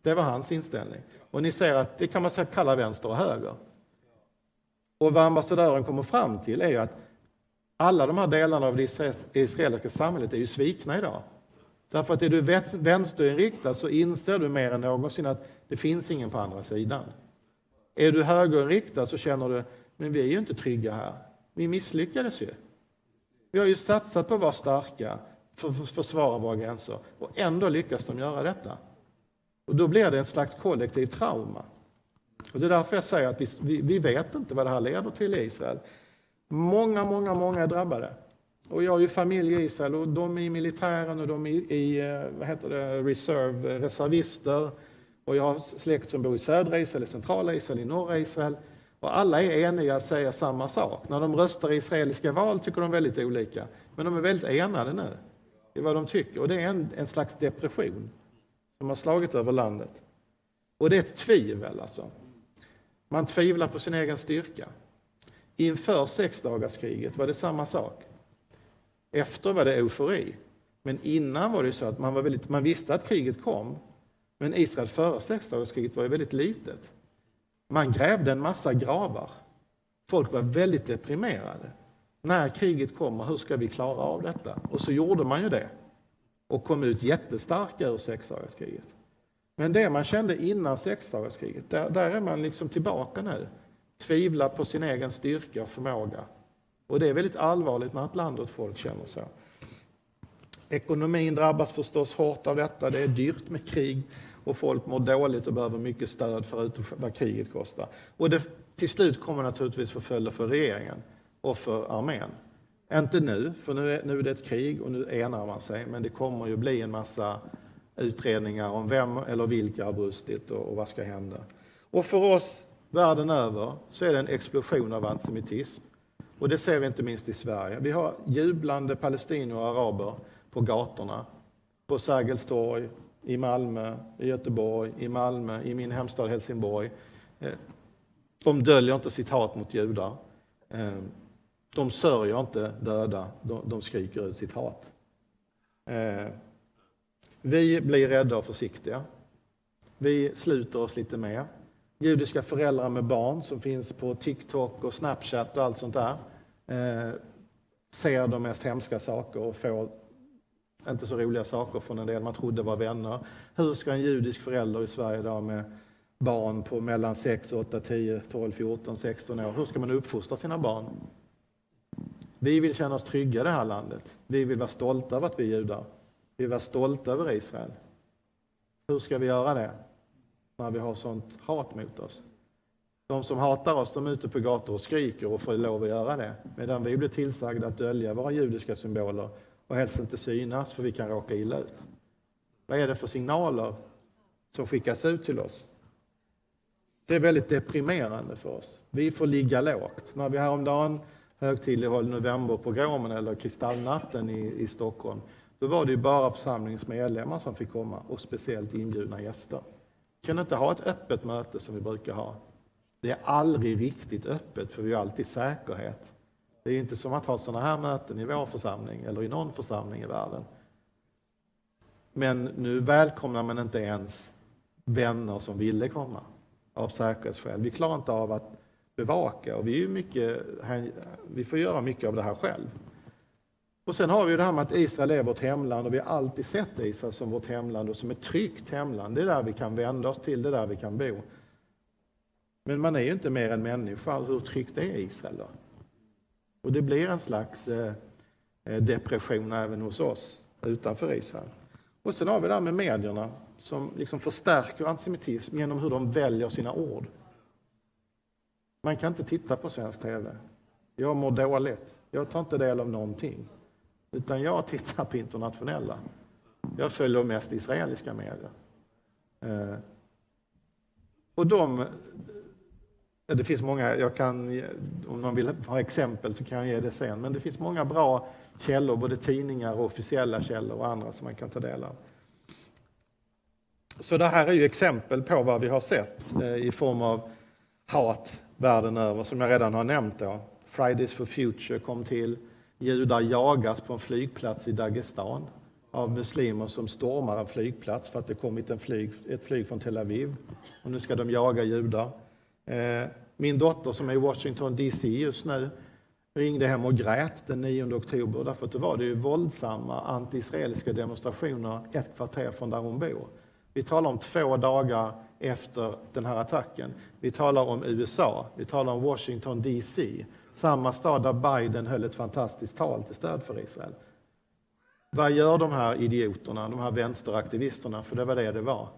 Det var hans inställning. Och ni ser att det kan man kalla vänster och höger. Och vad ambassadören kommer fram till är att alla de här delarna av det israeliska samhället är ju svikna idag. Därför att är du vänsterinriktad så inser du mer än någonsin att det finns ingen på andra sidan. Är du högerinriktad så känner du, men vi är ju inte trygga här. Vi misslyckades ju. Vi har ju satsat på att vara starka, för att försvara våra gränser och ändå lyckas de göra detta. Och då blir det en slags kollektiv trauma. Och det är därför jag säger att vi, vi, vi vet inte vad det här leder till i Israel. Många, många, många är drabbade. Och jag har ju familj i Israel och de är i militären och de är i eh, vad heter det, reserve, eh, reservister. Och jag har släkt som bor i södra Israel, i centrala Israel, i norra Israel. Och alla är eniga och säger samma sak. När de röstar i israeliska val tycker de väldigt olika. Men de är väldigt enade nu i vad de tycker. Och det är en, en slags depression som har slagit över landet. Och det är ett tvivel alltså. Man tvivlar på sin egen styrka. Inför sexdagarskriget var det samma sak. Efter var det eufori. Men innan var det så att man, var väldigt, man visste att kriget kom. Men Israel före sexdagarskriget var ju väldigt litet. Man grävde en massa gravar. Folk var väldigt deprimerade. När kriget kommer, hur ska vi klara av detta? Och så gjorde man ju det och kom ut jättestarka ur sexdagarskriget. Men det man kände innan sexdagarskriget, där, där är man liksom tillbaka nu. Tvivlar på sin egen styrka och förmåga och det är väldigt allvarligt när ett land och ett folk känner så. Ekonomin drabbas förstås hårt av detta. Det är dyrt med krig och folk mår dåligt och behöver mycket stöd förutom vad kriget kostar. Och det till slut kommer naturligtvis få följder för regeringen och för armén. Inte nu, för nu är, nu är det ett krig och nu enar man sig, men det kommer ju bli en massa utredningar om vem eller vilka har brustit och, och vad ska hända. Och för oss världen över så är det en explosion av antisemitism. Och det ser vi inte minst i Sverige. Vi har jublande palestinier och araber på gatorna, på Sergels torg, i Malmö, i Göteborg, i Malmö, i min hemstad Helsingborg. Eh, de döljer inte sitt hat mot judar. Eh, de sörjer inte döda, de skriker ut sitt hat. Eh, vi blir rädda och försiktiga. Vi sluter oss lite mer. Judiska föräldrar med barn som finns på TikTok och Snapchat och allt sånt där eh, ser de mest hemska saker och får inte så roliga saker från en del man trodde var vänner. Hur ska en judisk förälder i Sverige idag med barn på mellan 6, 8, 10, 12, 14, 16 år, hur ska man uppfostra sina barn? Vi vill känna oss trygga i det här landet. Vi vill vara stolta över att vi är judar. Vi vill vara stolta över Israel. Hur ska vi göra det när vi har sånt hat mot oss? De som hatar oss, de är ute på gator och skriker och får lov att göra det. Medan vi blir tillsagda att dölja våra judiska symboler och helst inte synas för vi kan råka illa ut. Vad är det för signaler som skickas ut till oss? Det är väldigt deprimerande för oss. Vi får ligga lågt. När vi häromdagen högtidlighöll novemberpogromen eller kristallnatten i, i Stockholm, då var det ju bara församlingens medlemmar som fick komma och speciellt inbjudna gäster. Vi kunde inte ha ett öppet möte som vi brukar ha. Det är aldrig riktigt öppet för vi har alltid säkerhet. Det är inte som att ha sådana här möten i vår församling eller i någon församling i världen. Men nu välkomnar man inte ens vänner som ville komma av säkerhetsskäl. Vi klarar inte av att bevaka och vi, är mycket, vi får göra mycket av det här själv. Och sen har vi det här med att Israel är vårt hemland och vi har alltid sett Israel som vårt hemland och som ett tryggt hemland. Det är där vi kan vända oss till, det är där vi kan bo. Men man är ju inte mer än människa. Hur tryggt är Israel då? Och det blir en slags eh, eh, depression även hos oss. utanför Israel. Och sen har vi det här med medierna som liksom förstärker antisemitism genom hur de väljer sina ord. Man kan inte titta på svensk tv. Jag mår dåligt. Jag tar inte del av någonting. Utan jag tittar på internationella. Jag följer mest israeliska medier. Eh, och de, det finns många, jag kan, om någon vill ha exempel så kan jag ge det sen, men det finns många bra källor, både tidningar och officiella källor och andra som man kan ta del av. Så det här är ju exempel på vad vi har sett eh, i form av hat världen över, som jag redan har nämnt. Då. Fridays for Future kom till. Judar jagas på en flygplats i Dagestan av muslimer som stormar en flygplats för att det kommit en flyg, ett flyg från Tel Aviv. Och nu ska de jaga judar. Eh, min dotter som är i Washington DC just nu ringde hem och grät den 9 oktober därför att då var det ju våldsamma antiisraeliska demonstrationer ett kvarter från där hon bor. Vi talar om två dagar efter den här attacken. Vi talar om USA, vi talar om Washington DC, samma stad där Biden höll ett fantastiskt tal till stöd för Israel. Vad gör de här idioterna, de här vänsteraktivisterna, för det var det det var.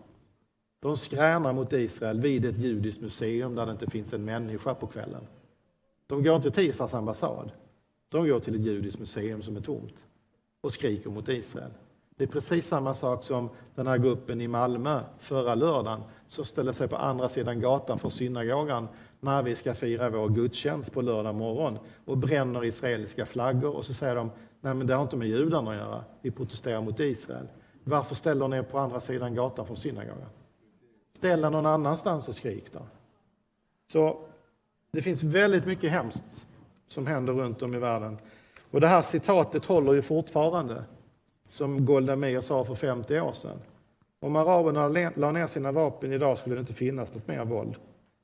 De skränar mot Israel vid ett judiskt museum där det inte finns en människa på kvällen. De går inte till Israels ambassad. De går till ett judiskt museum som är tomt och skriker mot Israel. Det är precis samma sak som den här gruppen i Malmö förra lördagen som ställer sig på andra sidan gatan för synagogan när vi ska fira vår gudstjänst på lördag morgon och bränner israeliska flaggor och så säger de nej men det har inte med judarna att göra, vi protesterar mot Israel. Varför ställer ni er på andra sidan gatan från synagogan? Ställ er någon annanstans och skrik då. Så det finns väldigt mycket hemskt som händer runt om i världen. Och det här citatet håller ju fortfarande som Golda Meir sa för 50 år sedan. Om araberna la ner sina vapen idag skulle det inte finnas något mer våld.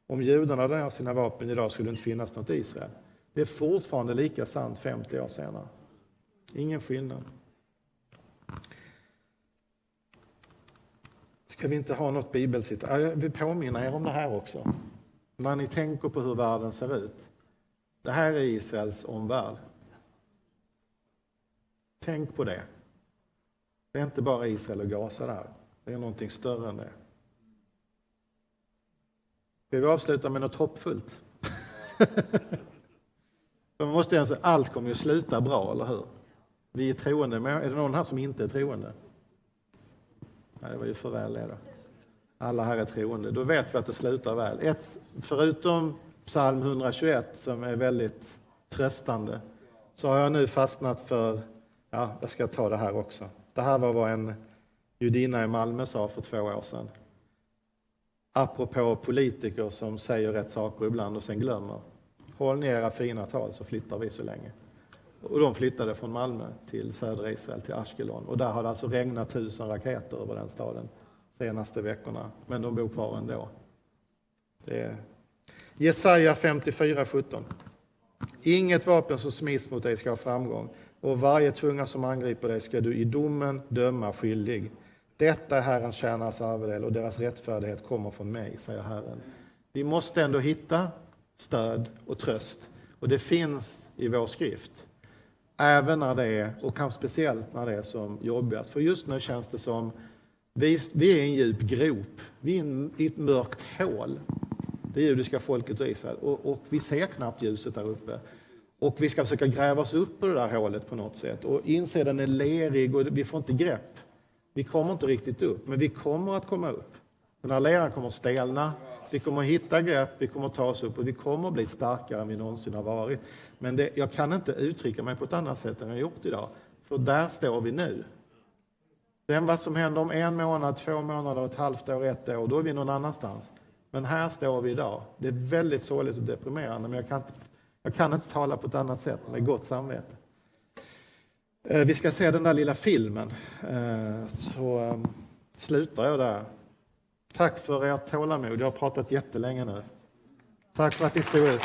Om judarna la ner sina vapen idag skulle det inte finnas något Israel. Det är fortfarande lika sant 50 år senare. Ingen skillnad. Ska vi inte ha något bibelcitat? Jag vill påminna er om det här också. När ni tänker på hur världen ser ut. Det här är Israels omvärld. Tänk på det. Det är inte bara Israel och Gaza där. Det är någonting större än det. Ska vi avsluta med något hoppfullt? Man måste säga allt kommer ju sluta bra, eller hur? Vi är troende, men är det någon här som inte är troende? Nej, det var ju för väl det då. Alla här är troende. Då vet vi att det slutar väl. Ett, förutom psalm 121 som är väldigt tröstande så har jag nu fastnat för, ja, jag ska ta det här också. Det här var vad en judinna i Malmö sa för två år sedan. Apropå politiker som säger rätt saker ibland och sen glömmer. Håll ner era fina tal så flyttar vi så länge. Och de flyttade från Malmö till södra Israel, till Ashkelon. Och där har det alltså regnat tusen raketer över den staden senaste veckorna. Men de bor kvar ändå. Det är Jesaja 54, 17. Inget vapen som smids mot dig ska ha framgång och varje tunga som angriper dig ska du i domen döma skyldig. Detta är Herrens tjänares arvedel och deras rättfärdighet kommer från mig, säger Herren. Vi måste ändå hitta stöd och tröst och det finns i vår skrift. Även när det är, och kanske speciellt när det är som jobbigast. För just nu känns det som vi, vi är i en djup grop, vi är i ett mörkt hål. Det judiska folket och Israel. Och, och vi ser knappt ljuset där uppe. Och vi ska försöka gräva oss upp ur det där hålet på något sätt. Och insidan är lerig och vi får inte grepp. Vi kommer inte riktigt upp, men vi kommer att komma upp. Den här leran kommer att stelna, vi kommer att hitta grepp, vi kommer att ta oss upp och vi kommer att bli starkare än vi någonsin har varit. Men det, jag kan inte uttrycka mig på ett annat sätt än jag gjort idag, för där står vi nu. Sen vad som händer om en månad, två månader, ett halvt år, ett år, då är vi någon annanstans. Men här står vi idag. Det är väldigt sorgligt och deprimerande, men jag kan inte, jag kan inte tala på ett annat sätt med gott samvete. Eh, vi ska se den där lilla filmen, eh, så ehm, slutar jag där. Tack för ert tålamod. Jag har pratat jättelänge nu. Tack för att ni stod ut.